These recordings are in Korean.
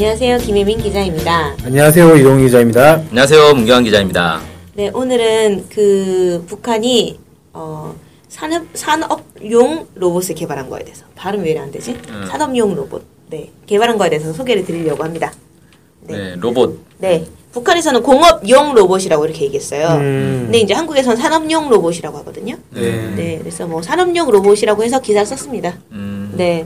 안녕하세요. 김혜민 기자입니다. 안녕하세요. 이동희 기자입니다. 안녕하세요. 문경환 기자입니다. 네, 오늘은 그 북한이 어, 산업 산업용 로봇을 개발한 거에 대해서 발음 왜 이래 안 되지? 음. 산업용 로봇. 네, 개발한 거에 대해서 소개를 드리려고 합니다. 네, 네. 로봇. 네. 북한에서는 공업용 로봇이라고 이렇게 얘기했어요. 음. 근데 이제 한국에서는 산업용 로봇이라고 하거든요. 네. 네, 그래서 뭐 산업용 로봇이라고 해서 기사를 썼습니다. 음, 네.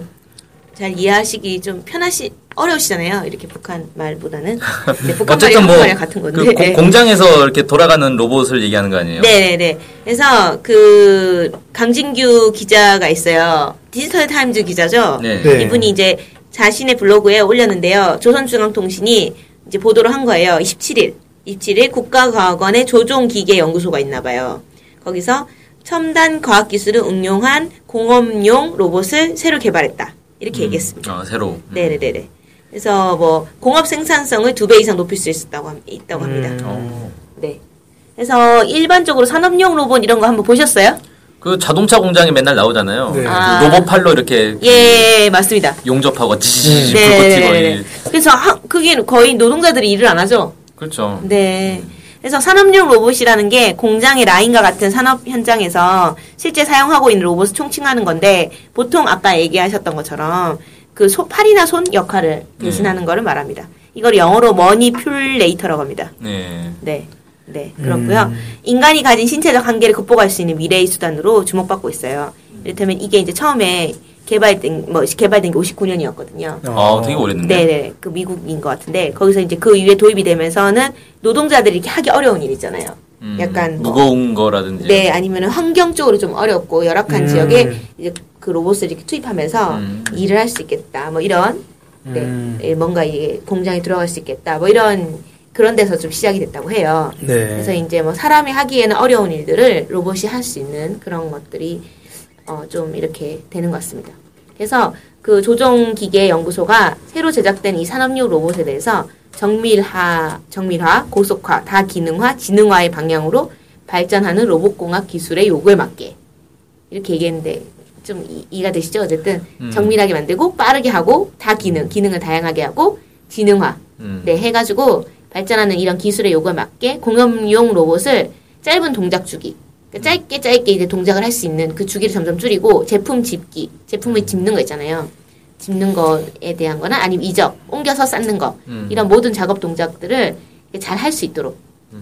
잘 이해하시기 좀 편하시 어려우시잖아요. 이렇게 북한 말보다는. 네, 북한 어쨌든 뭐 같은 건데. 그 고- 공장에서 이렇게 돌아가는 로봇을 얘기하는 거 아니에요? 네네네. 그래서 그 강진규 기자가 있어요. 디지털 타임즈 기자죠. 네. 네. 이분이 이제 자신의 블로그에 올렸는데요. 조선중앙통신이 이제 보도를 한 거예요. 27일. 27일 국가과학원에 조종기계 연구소가 있나 봐요. 거기서 첨단 과학 기술을 응용한 공업용 로봇을 새로 개발했다. 이렇게 얘기했습니다. 어, 새로. 음. 네네네네. 그래서 뭐 공업 생산성을 두 배 이상 높일 수 있었다고 함- 있다고 합니다. 어. 네. 그래서 일반적으로 산업용 로봇 이런 거 한번 보셨어요? 그 자동차 공장에 맨날 나오잖아요. 네. 그 아. 로봇 팔로 이렇게 예, 맞습니다. 용접하고 지지지 네. 불 네. 고 네. 튀고. 그래서 하, 그게 거의 노동자들이 일을 안 하죠. 그렇죠. 네. 그래서 산업용 로봇이라는 게 공장의 라인과 같은 산업 현장에서 실제 사용하고 있는 로봇을 총칭하는 건데 보통 아까 얘기하셨던 것처럼 그 소, 팔이나 손 역할을 대신하는 거를 말합니다. 이걸 영어로 manipulator라고 합니다. 네. 네. 네, 그렇고요. 인간이 가진 신체적 한계를 극복할 수 있는 미래의 수단으로 주목받고 있어요. 이를테면 이게 이제 처음에 개발된 뭐 개발된 게 59년이었거든요. 어, 되게 오래됐는데. 네네, 그 미국인 것 같은데 거기서 이제 그 이후에 도입이 되면서는 노동자들이 이렇게 하기 어려운 일 있잖아요. 음, 약간 뭐- 무거운 거라든지. 네, 아니면은 환경적으로 좀 어렵고 열악한 음. 지역에 이제 그 로봇을 이렇게 투입하면서 음. 일을 할 수 있겠다. 뭐 이런 네, 음. 예, 뭔가 이게 공장에 들어갈 수 있겠다. 뭐 이런 그런 데서 좀 시작이 됐다고 해요. 네. 그래서 이제 뭐 사람이 하기에는 어려운 일들을 로봇이 할 수 있는 그런 것들이 어, 좀 이렇게 되는 것 같습니다. 그래서 그 조종기계 연구소가 새로 제작된 이 산업용 로봇에 대해서 정밀화, 정밀화, 고속화, 다기능화, 지능화의 방향으로 발전하는 로봇공학 기술의 요구에 맞게 이렇게 얘기했는데 좀 이, 이해가 되시죠? 어쨌든 음. 정밀하게 만들고 빠르게 하고 다 기능, 기능을 다양하게 하고 지능화, 음. 네, 해가지고 발전하는 이런 기술의 요구에 맞게 공업용 로봇을 짧은 동작 주기, 짧게 짧게 이제 동작을 할 수 있는 그 주기를 점점 줄이고 제품 집기, 제품을 집는 거 있잖아요. 집는 거에 대한 거나 아니면 이적, 옮겨서 쌓는 거 음. 이런 모든 작업 동작들을 잘 할 수 있도록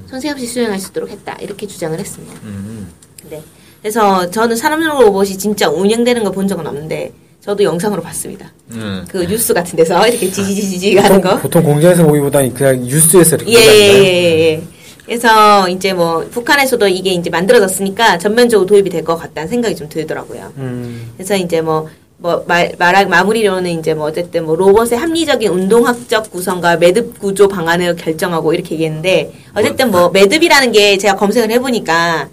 손색 없이 수행할 수 있도록 했다 이렇게 주장을 했습니다. 음. 네. 그래서 저는 산업용 로봇이 진짜 운영되는 거 본 적은 없는데 저도 영상으로 봤습니다. 음. 그 뉴스 같은 데서 이렇게 지지지지 하는 보통, 거. 보통 공장에서 보기보다는 그냥 뉴스에서 이렇게 예, 예, 보잖아요. 예, 예. 그래서 이제 뭐 북한에서도 이게 이제 만들어졌으니까 전면적으로 도입이 될 것 같다는 생각이 좀 들더라고요. 음. 그래서 이제 뭐, 뭐, 말, 말하, 마무리로는 이제 뭐, 어쨌든 뭐, 로봇의 합리적인 운동학적 구성과 매듭 구조 방안을 결정하고 이렇게 얘기했는데, 어쨌든 뭐, 매듭이라는 게 제가 검색을 해보니까,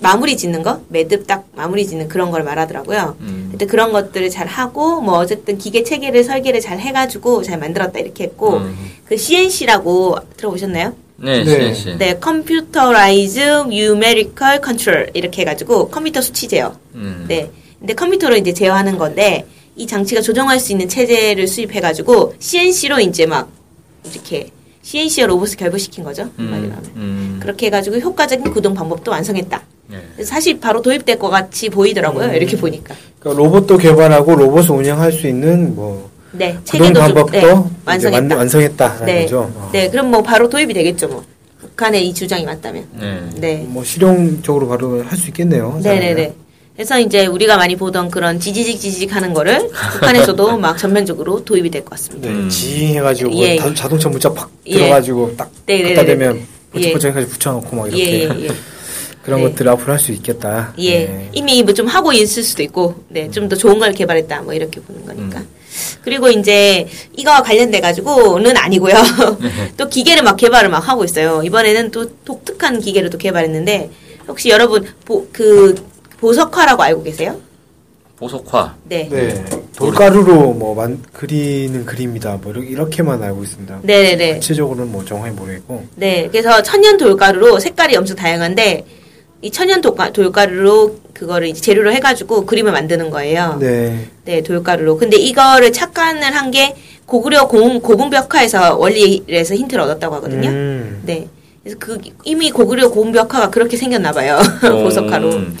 마무리 짓는 거? 매듭 딱 마무리 짓는 그런 걸 말하더라고요. 음. 근데 그런 것들을 잘 하고, 뭐, 어쨌든 기계 체계를 설계를 잘 해가지고 잘 만들었다 이렇게 했고, 음. 그 CNC라고 들어보셨나요? 네, 네. 네, Computerized Numerical Control 이렇게 해가지고 컴퓨터 수치 제어. 음. 네. 근데 컴퓨터로 이제 제어하는 건데 이 장치가 조정할 수 있는 체제를 수입해가지고 CNC로 이제 막 이렇게 CNC와 로봇을 결부시킨 거죠. 한마디로 하면. 음. 그렇게 해가지고 효과적인 구동 방법도 완성했다. 예. 그래서 사실 바로 도입될 것 같이 보이더라고요. 이렇게 보니까. 그러니까 로봇도 개발하고 로봇을 운영할 수 있는 뭐 네, 체계도 좀 방법도 네, 완성했다. 만, 완성했다라는 네, 거죠. 어. 네, 그럼 뭐 바로 도입이 되겠죠, 뭐. 북한의 이 주장이 맞다면. 네. 네. 뭐 실용적으로 바로 할 수 있겠네요. 네네네. 그래서 이제 우리가 많이 보던 그런 지지직 지지직 하는 거를 북한에서도 막 전면적으로 도입이 될 것 같습니다. 네, 지잉해가지고 뭐 예. 자, 자동차 문자 팍 예. 들어가지고 딱 네네네네. 갖다 대면 예. 버쩍버쩍 해가지고 붙여놓고 막 예, 이렇게. 예, 예. 그런 네. 것들을 앞으로 할 수 있겠다. 예, 네. 이미 뭐 좀 하고 있을 수도 있고, 네, 좀 더 좋은 걸 개발했다, 뭐 이렇게 보는 거니까. 음. 그리고 이제 이거와 관련돼 가지고는 아니고요. 또 기계를 막 개발을 막 하고 있어요. 이번에는 또 독특한 기계를 또 개발했는데 혹시 여러분 보, 그 보석화라고 알고 계세요? 보석화. 네. 네. 돌가루로 뭐 만, 그리는 그림이다. 뭐 이렇게- 이렇게만 알고 있습니다. 네네네. 구체적으로는 뭐 정확히 모르겠고. 네. 그래서 천연 돌가루로 색깔이 엄청 다양한데 이 천연 돌가, 돌가루로 그거를 이제 재료로 해가지고 그림을 만드는 거예요. 네. 네, 돌가루로. 근데 이거를 착안을 한 게 고구려 공, 고궁벽화에서 원리에서 힌트를 얻었다고 하거든요. 음. 네. 그래서 그 이미 고구려 고궁벽화가 그렇게 생겼나 봐요. 보석화로. 음.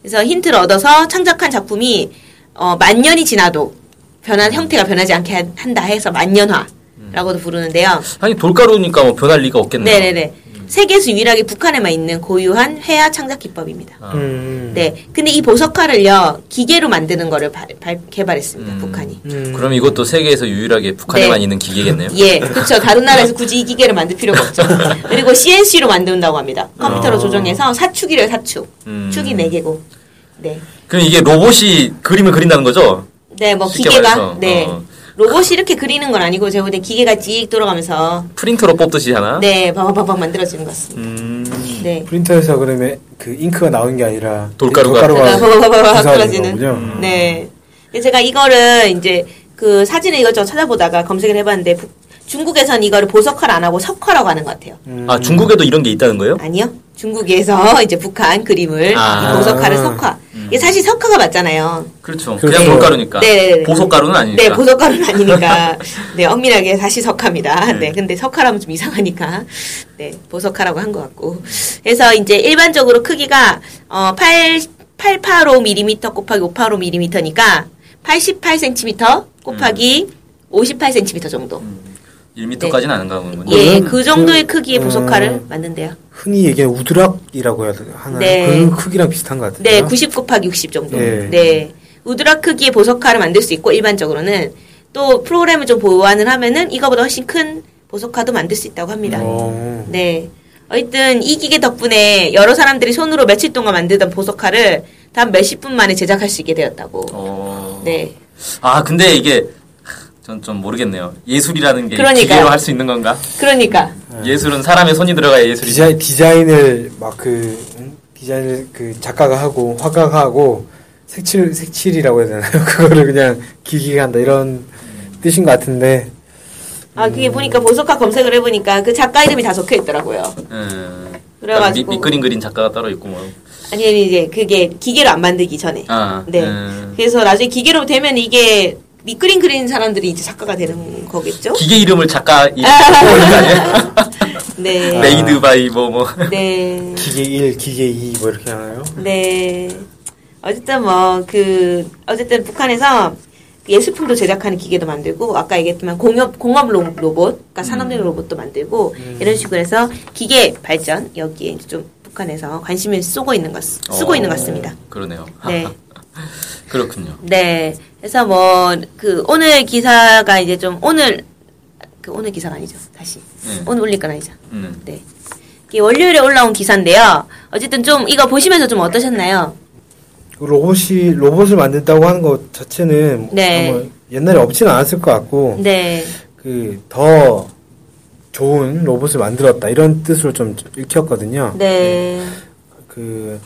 그래서 힌트를 얻어서 창작한 작품이 어, 만 년이 지나도 변한 형태가 변하지 않게 한- 한다 해서 만년화라고도 부르는데요. 아니 돌가루니까 뭐 변할 리가 없겠네요. 네네네. 세계에서 유일하게 북한에만 있는 고유한 회화 창작 기법입니다. 아. 음. 네. 근데 이 보석화를요, 기계로 만드는 거를 발- 발- 개발했습니다, 음. 북한이. 음. 그럼 이것도 세계에서 유일하게 북한에만 네. 있는 기계겠네요. 예, 그렇죠. 다른 나라에서 굳이 이 기계를 만들 필요가 없죠. 그리고 CNC로 만든다고 합니다. 컴퓨터로 어. 조정해서 사축이래요, 사축. 음. 축이 4개고. 네. 그럼 이게 로봇이 그림을 그린다는 거죠? 네, 뭐 기계가, 말해서, 네. 어. 로봇이 이렇게 그리는 건 아니고, 제가 볼때 기계가 찍 돌아가면서, 프린터로 뽑듯이 하나? 네, 바바바박 만들어지는 것 같습니다. 음. 네. 프린터에서 그러면 그 잉크가 나오는 게 아니라 돌가루가 떨어지는. 거군요. 네. 제가 이거를 이제 그 사진을 이것저것 찾아보다가 검색을 해봤는데, 부- 중국에선 이거를 보석화를 안 하고 석화라고 하는 것 같아요. 음. 아 중국에도 이런 게 있다는 거예요? 아니요. 중국에서 이제 북한 그림을 아. 이 보석화를 석화. 이게 사실 석화가 맞잖아요. 그렇죠. 그렇죠. 그냥 돌가루니까. 네네네. 보석가루는 아니니까. 네, 보석가루는 아니니까. 네, 엄밀하게 사실 석화입니다. 네. 네, 근데 석화라면 좀 이상하니까. 네, 보석화라고 한 것 같고. 그래서 이제 일반적으로 크기가, 어, 8, 885mm 곱하기 585mm니까 88cm 곱하기 58cm 정도. 1m까지는 아는가 보군요. 예, 그 정도의 그, 크기의 음, 보석화를 만든대요. 흔히 얘기하는 우드락이라고 해야 하나요? 네. 그 크기랑 비슷한 것 같아요. 네, 90 곱하기 60 정도. 예. 네. 우드락 크기의 보석화를 만들 수 있고 일반적으로는 또 프로그램을 좀 보완을 하면은 이거보다 훨씬 큰 보석화도 만들 수 있다고 합니다. 어. 네. 하여튼 이 기계 덕분에 여러 사람들이 손으로 며칠 동안 만들던 보석화를 단 몇십 분 만에 제작할 수 있게 되었다고. 어. 네. 아 근데 이게 전 좀 모르겠네요. 예술이라는 게 그러니까요. 기계로 할 수 있는 건가? 그러니까 예술은 사람의 손이 들어가야 예술이죠. 디자인, 디자인을 막그 디자인을 그 작가가 하고 화가가 하고 색칠 색칠이라고 해야 되나요? 그거를 그냥 기기가 한다 이런 뜻인 것 같은데 아 그게 보니까 보석화 검색을 해보니까 그 작가 이름이 다 적혀 있더라고요. 음. 그래가지고 밑, 밑그림 그린 작가가 따로 있고 뭐. 아니 아니 이제 그게 기계로 안 만들기 전에. 아. 네. 음. 그래서 나중에 기계로 되면 이게 밑그림 그리는 사람들이 이제 작가가 되는 거겠죠? 기계 이름을 작가 이 아니에요? 네. made by 뭐 뭐. 네. 기계 1, 기계 2 뭐 이렇게 하나요? 네. 어쨌든 뭐, 그, 어쨌든 북한에서 예술품도 제작하는 기계도 만들고, 아까 얘기했지만 공업, 공업 로- 로봇, 그러니까 산업용 로봇도 만들고, 이런 식으로 해서 기계 발전, 여기에 이제 좀 북한에서 관심을 쏘고 있는 것, 쓰고 어, 있는 것 같습니다. 그러네요. 네. 그렇군요. 네. 그래서 뭐, 그, 오늘 기사가 이제 좀, 오늘, 그, 오늘 기사가 아니죠. 다시. 네. 오늘 올릴 건 아니죠. 음. 네. 이게 월요일에 올라온 기사인데요. 어쨌든 좀, 이거 보시면서 좀 어떠셨나요? 그 로봇이 로봇을 만든다고 하는 것 자체는 네. 옛날에 없지는 않았을 것 같고 네. 그더 좋은 로봇을 만들었다 이런 뜻으로 좀 읽혔거든요. 네. 그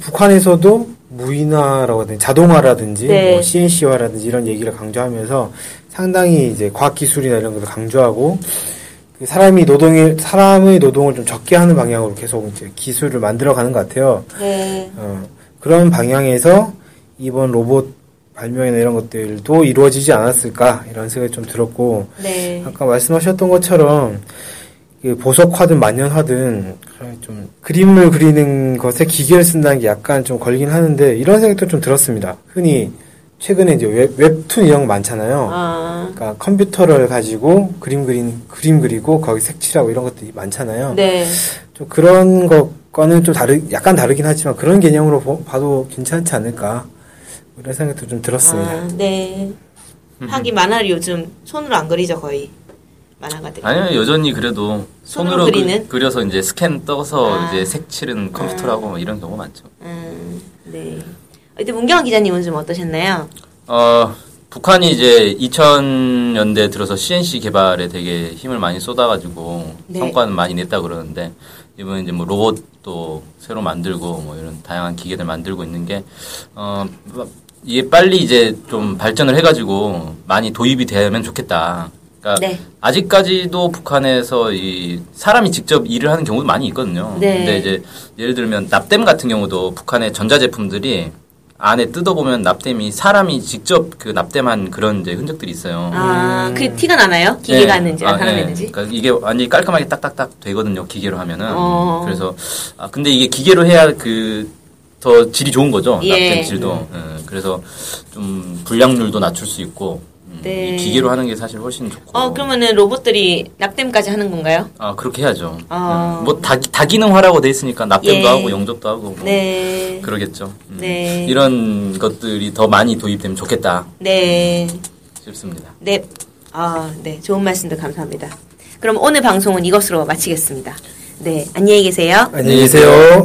북한에서도 무인화라고 하든지 자동화라든지 네. 뭐 CNC화라든지 이런 얘기를 강조하면서 상당히 이제 과학 기술이나 이런 것을 강조하고 그 사람이 노동의 사람의 노동을 좀 적게 하는 방향으로 계속 이제 기술을 만들어가는 것 같아요. 네. 어, 그런 방향에서 이번 로봇 발명이나 이런 것들도 이루어지지 않았을까 이런 생각이 좀 들었고 네. 아까 말씀하셨던 것처럼 그 보석화든 만년화든 좀 그림을 그리는 것에 기계를 쓴다는 게 약간 좀 걸리긴 하는데 이런 생각도 좀 들었습니다. 흔히 최근에 이제 웹, 웹툰 이런 거 많잖아요. 아. 그러니까 컴퓨터를 가지고 그림 그린 그림 그리고 거기 색칠하고 이런 것들이 많잖아요. 네. 좀 그런 것과는 좀 다르 약간 다르긴 하지만 그런 개념으로 보- 봐도 괜찮지 않을까 이런 생각도 좀 들었습니다. 아, 네. 하기 만화를 요즘 손으로 안 그리죠, 거의. 만화가 들 아니면 여전히 그래도 손으로 손으로, 그- 그리는? 그 려서 이제 스캔 떠서 아. 이제 색칠은 컴퓨터로 하고 뭐 이런 경우 많죠. 음, 네. 이때 문경환 기자님은 좀 어떠셨나요? 어, 북한이 이제 2000년대 들어서 CNC 개발에 되게 힘을 많이 쏟아가지고 네. 성과는 많이 냈다 그러는데 이번 이제 뭐 로봇도 새로 만들고 뭐 이런 다양한 기계들 만들고 있는 게 어, 이게 빨리 이제 좀 발전을 해가지고 많이 도입이 되면 좋겠다. 그러니까 네. 아직까지도 북한에서 이 사람이 직접 일을 하는 경우도 많이 있거든요. 네. 근데 이제 예를 들면 납땜 같은 경우도 북한의 전자 제품들이 안에 뜯어보면 납땜이 사람이 직접 그 납땜한 그런 이제 흔적들이 있어요. 아, 그 티가 나나요? 기계가 했는지, 아, 사람이 네. 했는지? 그러니까 이게 완전히 깔끔하게 딱딱딱 되거든요. 기계로 하면은. 어. 그래서 아 근데 이게 기계로 해야 그 더 질이 좋은 거죠. 예. 납땜 질도. 예, 그래서 좀 불량률도 낮출 수 있고. 음, 네. 이 기계로 하는 게 사실 훨씬 좋고. 어, 그러면은 로봇들이 납땜까지 하는 건가요? 아 그렇게 해야죠. 어. 예. 뭐 다, 다기능화라고 돼 있으니까 납땜도 예. 하고 영접도 하고. 뭐 네. 그러겠죠. 음. 네. 이런 것들이 더 많이 도입되면 좋겠다 네. 싶습니다. 네. 아, 네. 좋은 말씀도 감사합니다. 그럼 오늘 방송은 이것으로 마치겠습니다. 네. 안녕히 계세요. 안녕히 계세요.